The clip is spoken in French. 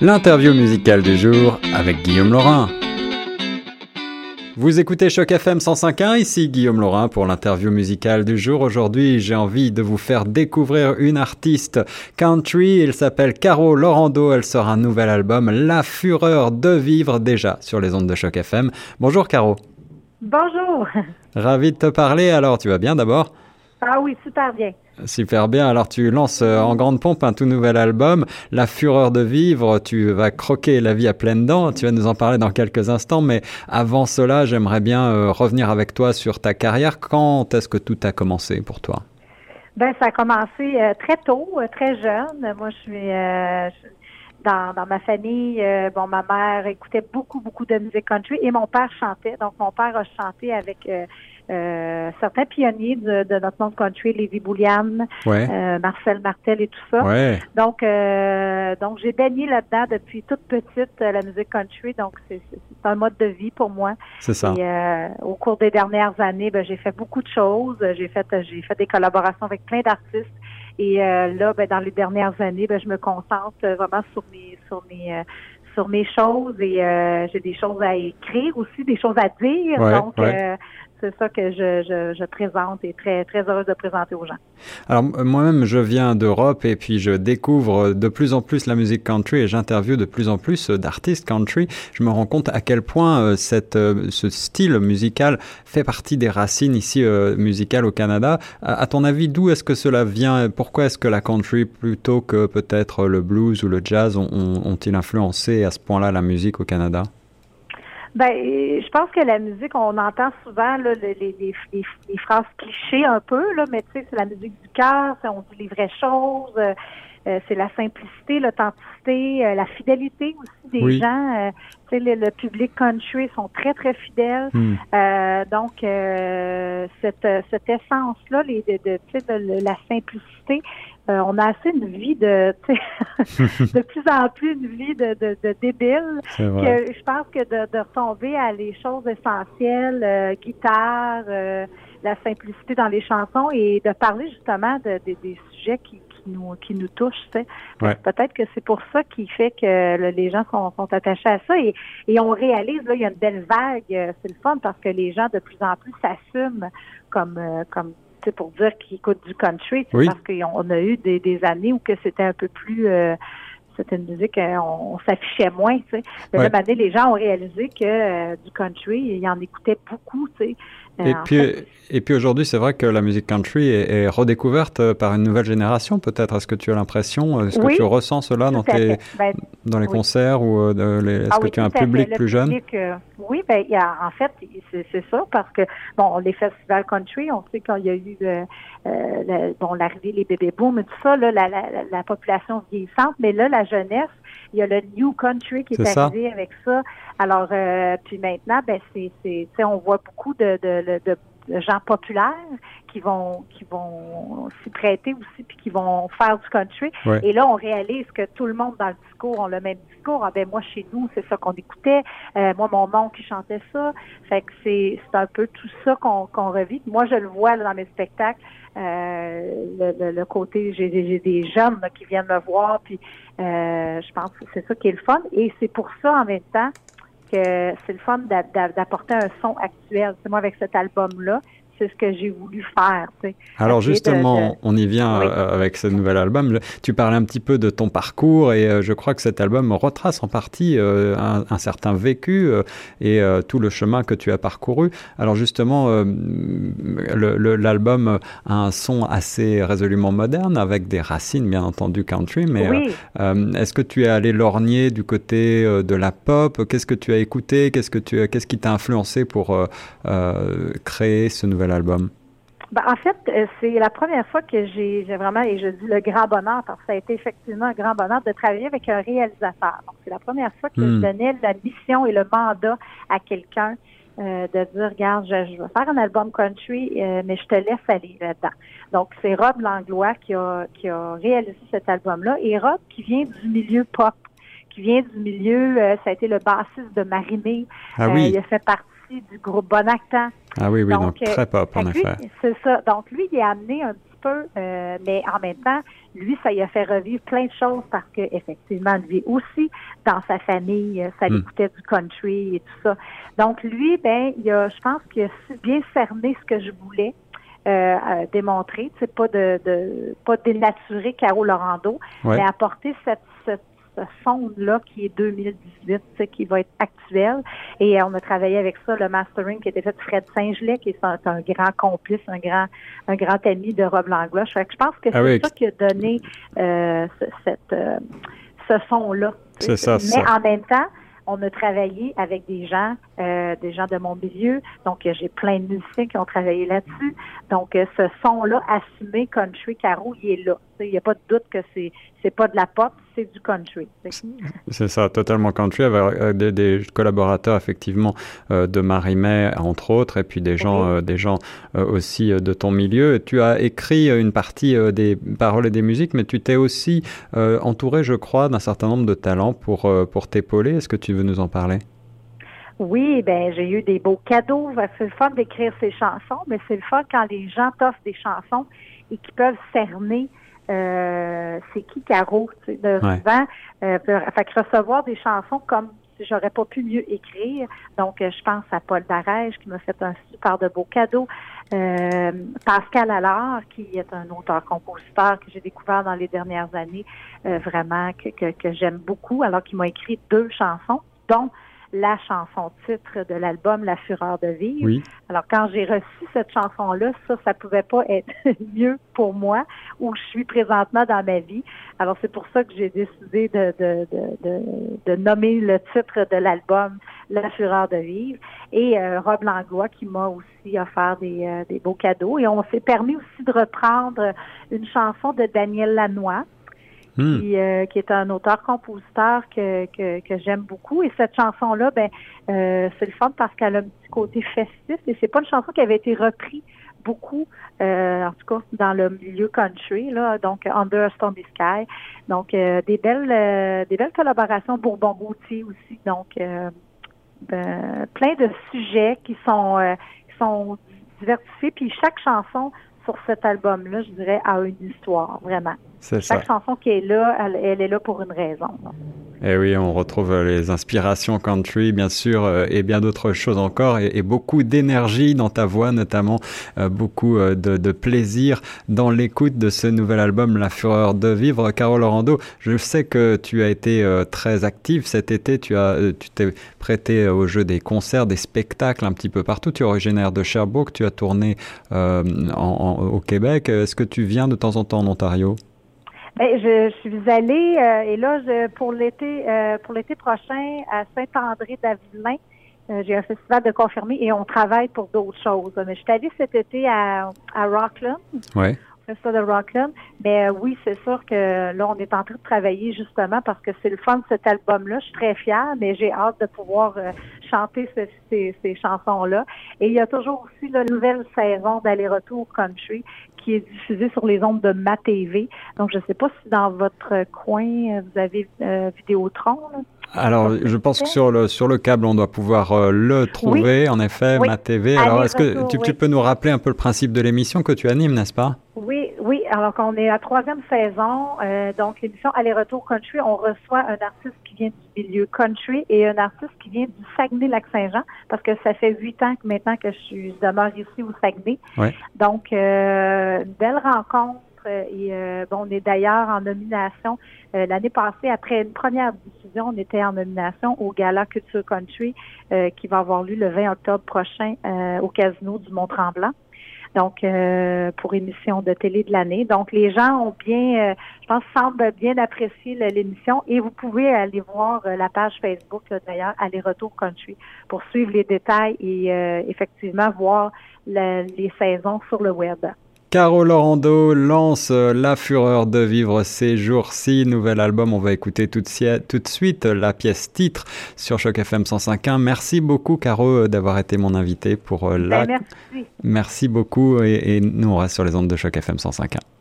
L'interview musicale du jour avec Guillaume Laurin. Vous écoutez Choc FM 105.1, ici Guillaume Laurin pour l'interview musicale du jour. Aujourd'hui, j'ai envie de vous faire découvrir une artiste country. Elle s'appelle Caro Laurando. Elle sort un nouvel album, La Fureur de Vivre, déjà sur les ondes de Choc FM. Bonjour Caro. Bonjour. Ravi de te parler. Alors, tu vas bien d'abord? Ah oui, super bien. Super bien. Alors tu lances euh, en grande pompe un tout nouvel album, La Fureur de vivre. Tu vas croquer la vie à pleines dents. Tu vas nous en parler dans quelques instants. Mais avant cela, j'aimerais bien euh, revenir avec toi sur ta carrière. Quand est-ce que tout a commencé pour toi? Ben, ça a commencé euh, très tôt, très jeune. Moi, je suis dans, dans ma famille. bon, ma mère écoutait beaucoup, beaucoup de musique country et mon père chantait. Donc, mon père a chanté avec certains pionniers de, de, notre monde country, Lévi Boulian, euh, Marcel Martel et tout ça. Donc, euh, donc j'ai baigné là-dedans depuis toute petite la musique country. Donc, c'est un mode de vie pour moi. C'est ça. Et, au cours des dernières années, ben, j'ai fait beaucoup de choses. J'ai fait, j'ai fait des collaborations avec plein d'artistes. Et là, ben, dans les dernières années, ben, je me concentre vraiment sur mes, sur mes sur mes choses et j'ai des choses à écrire aussi, des choses à dire. donc, c'est ça que je, présente et très, très heureuse de présenter aux gens. Alors, moi-même, je viens d'Europe et puis je découvre de plus en plus la musique country et j'interviewe de plus en plus d'artistes country. Je me rends compte à quel point euh, euh, ce style musical fait partie des racines ici euh, musicales au Canada. À, ton avis, d'où est-ce que cela vient Pourquoi est-ce que la country, plutôt que peut-être le blues ou le jazz, ont-ils influencé à ce point-là la musique au Canada? Ben, je pense que la musique, on entend souvent là, les, les, les, les, phrases clichés un peu, là, mais tu sais, c'est la musique du cœur, on dit les vraies choses, euh, euh, c'est la simplicité, l'authenticité, euh, la fidélité aussi des gens. tu sais, le, public country sont très très fidèles. Hmm. donc cette cette essence là, les de, de, de la simplicité, euh, on a assez une vie de, de plus en plus une vie de, de, de débile. Que je pense que de, de retomber à les choses essentielles, euh, guitare, euh, la simplicité dans les chansons et de parler justement de, des sujets qui, qui nous qui nous touchent. Peut-être que c'est pour ça qui fait que les gens sont, sont, attachés à ça et, et on réalise là il y a une belle vague. C'est le fun parce que les gens de plus en plus s'assument comme comme pour dire qu'ils écoutent du country, parce qu'on a eu des, des, années où que c'était un peu plus euh, c'était une musique, euh, on, s'affichait moins, tu sais. Mais ouais. les gens ont réalisé que euh, du country, ils en écoutaient beaucoup, tu sais. Euh, et, puis, et puis aujourd'hui, c'est vrai que la musique country est, redécouverte euh, par une nouvelle génération, peut-être. Est-ce que tu as l'impression, euh, est-ce que tu ressens cela dans, tes, ben, dans les concerts ou est-ce ah que tu as un public plus jeune? oui, ben, y a, en fait, c'est ça, parce que, bon, les festivals country, on sait qu'il y a eu euh, bon, l'arrivée, les bébés boom et tout ça, là, la, la, la population vieillissante, mais là, la jeunesse, il y a le New Country qui est, arrivé avec ça. Alors, euh, puis maintenant, ben c'est, c'est, on voit beaucoup de, de, de, gens populaires qui vont qui vont s'y prêter aussi puis qui vont faire du country. Et là, on réalise que tout le monde dans le discours ont le même Ah ben moi chez nous, c'est ça qu'on écoutait. Euh, moi, mon oncle qui chantait ça. Fait que c'est c'est un peu tout ça qu'on qu'on revit. Moi, je le vois là, dans mes spectacles. Euh, le, le, côté, j'ai des jeunes qui viennent me voir, puis euh, je pense que c'est ça qui est le fun. Et c'est pour ça, en même temps, que c'est le fun d'apporter un son actuel. C'est moi, avec cet album-là, c'est ce que j'ai voulu faire. Alors justement, on y vient euh, avec ce nouvel album. Tu parlais un petit peu de ton parcours et euh, je crois que cet album retrace en partie euh, un, certain vécu et tout le chemin que tu as parcouru. Alors justement, l'album a un son assez résolument moderne avec des racines bien entendu country, mais est-ce que tu es allé lorgner du côté de la pop? Qu'est-ce que tu as écouté? Qu'est-ce que tu qu'est-ce qui t'a influencé pour créer ce nouvel album? Ben, en fait, euh, c'est la première fois que j'ai vraiment, et je dis le grand bonheur, parce que ça a été effectivement un grand bonheur de travailler avec un réalisateur. Donc, c'est la première fois que je hmm. donnais la mission et le mandat à quelqu'un euh, de dire, regarde, je, vais faire un album country, euh, mais je te laisse aller là-dedans. Donc, c'est Rob Langlois qui a, qui a réalisé cet album-là. Et Rob, qui vient du milieu pop, qui vient du milieu, ça a été le bassiste de Marimé. Ah oui. il a fait partie du groupe Bon Actant. Ah oui, oui, donc, très pop, en effet. C'est ça. Donc, lui, il a amené un petit peu, euh, mais en même temps, lui, ça lui a fait revivre plein de choses parce que effectivement, lui aussi, dans sa famille, ça lui coûtait du country et tout ça. Donc lui, ben, il a, je pense qu'il a bien cerné ce que je voulais. Euh, démontrer, c'est pas de, de pas dénaturer Caro Lorando, mais apporter cette ce sonde-là qui est 2018, qui va être actuel. Et euh, on a travaillé avec ça, le mastering qui était fait de Fred Saint-Gelais, qui est un, grand complice, un grand un grand ami de Rob Langlois. je pense que ah c'est ça qui a donné euh, ce, cette, euh, ce son-là. C'est ça. Mais en même temps, on a travaillé avec des gens, euh, des gens de mon milieu. Donc, j'ai plein de musiciens qui ont travaillé là-dessus. Donc, euh, ce son-là, assumé country caro, il est là. Il n'y a pas de doute que c'est c'est pas de la pop, c'est du country. C'est ça, totalement country, avec des, collaborateurs effectivement euh, de Marie-May, entre autres, et puis des gens, des gens aussi de ton milieu. Tu as écrit une partie des paroles et des musiques, mais tu t'es aussi entouré, je crois, d'un certain nombre de talents pour, pour t'épauler. Est-ce que tu veux nous en parler? Oui, ben j'ai eu des beaux cadeaux. C'est le fun d'écrire ces chansons, mais c'est le fun quand les gens t'offrent des chansons et qui peuvent cerner euh, c'est qui Caro, tu sais, de souvent. Euh, fait que recevoir des chansons comme si j'aurais pas pu mieux écrire. Donc, euh, je pense à Paul Darège qui m'a fait un super de beau cadeau. Euh, Pascal Allard, qui est un auteur-compositeur que j'ai découvert dans les dernières années, euh, vraiment que, que, que j'aime beaucoup, alors qu'il m'a écrit deux chansons, dont la chanson titre de l'album La Fureur de vivre. Alors quand j'ai reçu cette chanson-là, ça, ça pouvait pas être mieux pour moi où je suis présentement dans ma vie. Alors c'est pour ça que j'ai décidé de, de, de, de, nommer le titre de l'album La Fureur de vivre. Et euh, Rob Langlois qui m'a aussi offert des, euh, des beaux cadeaux. Et on s'est permis aussi de reprendre une chanson de Daniel Lanois Hmm. Euh, qui, est un auteur-compositeur que, j'aime beaucoup. Et cette chanson-là, ben, euh, c'est le fun parce qu'elle a un petit côté festif. Et c'est pas une chanson qui avait été reprise beaucoup, euh, en tout cas dans le milieu country, là, donc Under a Stormy Sky. Donc des belles des belles collaborations Bourbon Boutier aussi. Donc ben, plein de sujets qui sont qui sont diversifiés. Puis chaque chanson sur cet album-là, je dirais, a une histoire, vraiment. Chaque chanson qui est là, elle, est là pour une raison. Et eh oui, on retrouve euh, les inspirations country, bien sûr, euh, et bien d'autres choses encore, et, beaucoup d'énergie dans ta voix, notamment euh, beaucoup de, plaisir dans l'écoute de ce nouvel album, La Fureur de Vivre. Carole Orando, je sais que tu as été très active cet été, tu as, tu t'es prêté au jeu des concerts, des spectacles un petit peu partout. Tu es originaire de Sherbrooke, tu as tourné au Québec. Est-ce que tu viens de temps en temps en Ontario? Ben, je, suis allée euh, et là je, pour l'été euh, pour l'été prochain à Saint-André-d'Avilain. Euh, j'ai un festival de confirmé et on travaille pour d'autres choses. Mais je suis allée cet été à, à Rockland. Ouais. Festival de Rockland. Mais oui, c'est sûr que là, on est en train de travailler justement parce que c'est le fun de cet album-là. Je suis très fière, mais j'ai hâte de pouvoir chanter ces, ces chansons-là. Et il y a toujours aussi la nouvelle saison d'aller-retour country qui est diffusé sur les ondes de Ma TV. Donc, je ne sais pas si dans votre coin, vous avez euh, Vidéotron. Alors, je pense que sur le, sur le câble, on doit pouvoir euh, le trouver, en effet, Ma TV. Alors, est-ce que tu, tu, peux nous rappeler un peu le principe de l'émission que tu animes, n'est-ce pas? Oui, oui. Alors qu'on est à troisième saison, euh, donc l'émission Aller-retour country, on reçoit un artiste qui vient du milieu country et un artiste qui vient du Saguenay-Lac-Saint-Jean, parce que ça fait huit ans que maintenant que je suis demeure ici au Saguenay. Donc, euh, une belle rencontre. Et euh, bon, on est d'ailleurs en nomination l'année passée. Après une première diffusion, on était en nomination au Gala Culture Country qui va avoir lieu le 20 octobre prochain au Casino du Mont-Tremblant donc euh, pour émission de télé de l'année. Donc les gens ont bien, euh, je pense, semblent bien apprécier l'émission et vous pouvez aller voir euh, la page Facebook d'ailleurs, Aller Retour Country, pour suivre les détails et effectivement voir les saisons sur le web. Caro Lorando lance euh, La Fureur de vivre ces jours-ci. Nouvel album, on va écouter tout de, suite la pièce titre sur Choc FM 105.1. Merci beaucoup Caro d'avoir été mon invité pour euh, la... Ben, merci. Merci beaucoup et, et nous on reste sur les ondes de Choc FM 105.1.